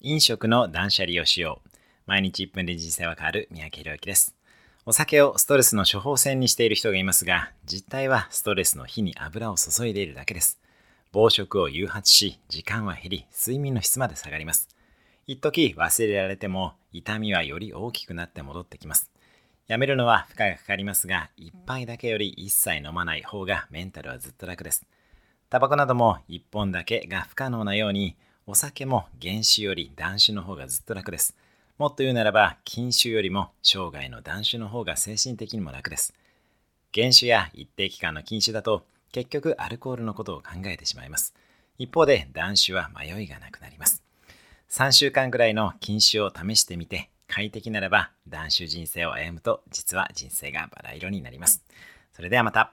飲食の断捨離をしよう。毎日1分で人生は変わる三宅宏之です。お酒をストレスの処方箋にしている人がいますが、実態はストレスの火に油を注いでいるだけです。暴食を誘発し、時間は減り、睡眠の質まで下がります。一時忘れられても、痛みはより大きくなって戻ってきます。やめるのは負荷がかかりますが、一杯だけより一切飲まない方がメンタルはずっと楽です。タバコなども一本だけが不可能なように、お酒も原酒より断酒の方がずっと楽です。もっと言うならば、禁酒よりも生涯の断酒の方が精神的にも楽です。原酒や一定期間の禁酒だと、結局アルコールのことを考えてしまいます。一方で断酒は迷いがなくなります。3週間くらいの禁酒を試してみて、快適ならば断酒人生を歩むと実は人生がバラ色になります。それではまた。